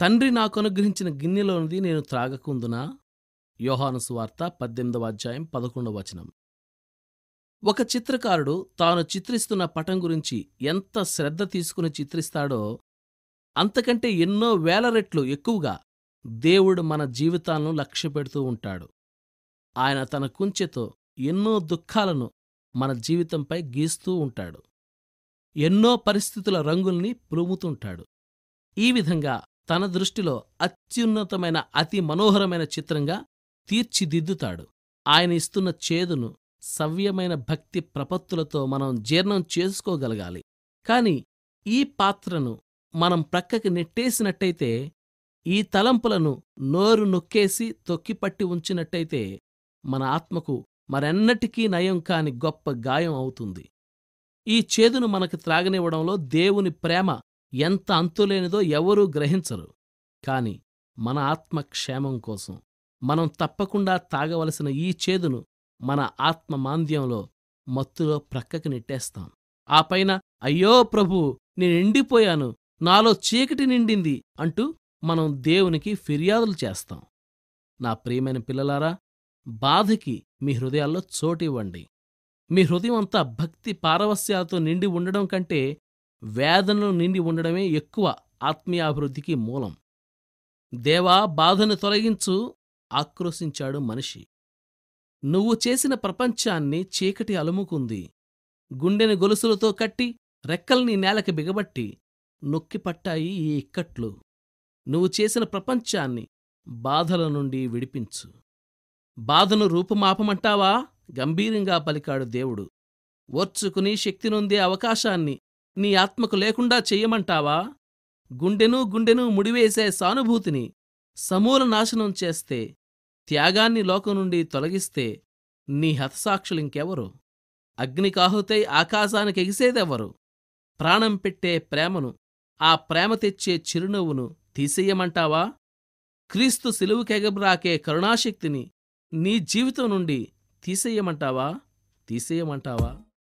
తండ్రి నాకు అనుగ్రహించిన గిన్నెలోనిది నేను త్రాగకుందునా యోహాను సువార్త పద్దెనిమిదవ అధ్యాయం పదకొండవ వచనం. ఒక చిత్రకారుడు తాను చిత్రిస్తున్న పటం గురించి ఎంత శ్రద్ధ తీసుకుని చిత్రిస్తాడో అంతకంటే ఎన్నో వేల రెట్లు ఎక్కువగా దేవుడు మన జీవితాలను లక్ష్యపెడుతూ ఉంటాడు. ఆయన తన కుంచెతో ఎన్నో దుఃఖాలను మన జీవితంపై గీస్తూ ఉంటాడు. ఎన్నో పరిస్థితుల రంగుల్ని పులుముతుంటాడు. ఈ విధంగా తన దృష్టిలో అత్యున్నతమైన అతి మనోహరమైన చిత్రంగా తీర్చిదిద్దుతాడు. ఆయన ఇస్తున్న చేదును సవ్యమైన భక్తి ప్రపత్తులతో మనం జీర్ణం చేసుకోగలగాలి. కాని ఈ పాత్రను మనం ప్రక్కకి నెట్టేసినట్టయితే ఈ తలంపులను నోరు నొక్కేసి తొక్కిపట్టి ఉంచినట్టయితే మన ఆత్మకు మరెన్నటికీ నయం కాని గొప్ప గాయం అవుతుంది. ఈ చేదును మనకు త్రాగనివ్వడంలో దేవుని ప్రేమ ఎంత అంతులేనిదో ఎవరూ గ్రహించరు. కాని మన ఆత్మ క్షేమం కోసం మనం తప్పకుండా తాగవలసిన ఈ చేదును మన ఆత్మ మాంద్యంలో మత్తులో ప్రక్కకి నెట్టేస్తాం. ఆ పైన అయ్యో ప్రభూ నేనెండిపోయాను నాలో చీకటి నిండింది అంటూ మనం దేవునికి ఫిర్యాదులు చేస్తాం. నా ప్రియమైన పిల్లలారా బాధకి మీ హృదయాల్లో చోటివ్వండి మీ హృదయం అంతా భక్తి పారవస్యాలతో నిండి ఉండడం కంటే వేదనలు నిండి ఉండడమే ఎక్కువ ఆత్మీయాభివృద్ధికి మూలం. దేవా బాధను తొలగించు ఆక్రోశించాడు మనిషి. నువ్వు చేసిన ప్రపంచాన్ని చీకటి అలుముకుంది. గుండెని గొలుసులతో కట్టి రెక్కల్ని నేలకి బిగబట్టి నొక్కిపట్టాయి ఈ ఇక్కట్లు. నువ్వు చేసిన ప్రపంచాన్ని బాధల నుండి విడిపించు. బాధను రూపుమాపమంటావా? గంభీరంగా పలికాడు దేవుడు. ఓర్చుకుని శక్తినొందే అవకాశాన్ని నీ ఆత్మకు లేకుండా చెయ్యమంటావా గుండెను గుండెను ముడివేసే సానుభూతిని సమూల నాశనం చేస్తే త్యాగాన్ని లోకం నుండి తొలగిస్తే నీ హతసాక్షులింకెవరు? అగ్నికాహుతై ఆకాశానికి ఎగిసేదెవరు ప్రాణం పెట్టే ప్రేమను ఆ ప్రేమ తెచ్చే చిరునవ్వును తీసెయ్యమంటావా? క్రీస్తు సిలువుకెగబ్రాకే కరుణాశక్తిని నీ జీవితం నుండి తీసెయ్యమంటావా? తీసేయమంటావా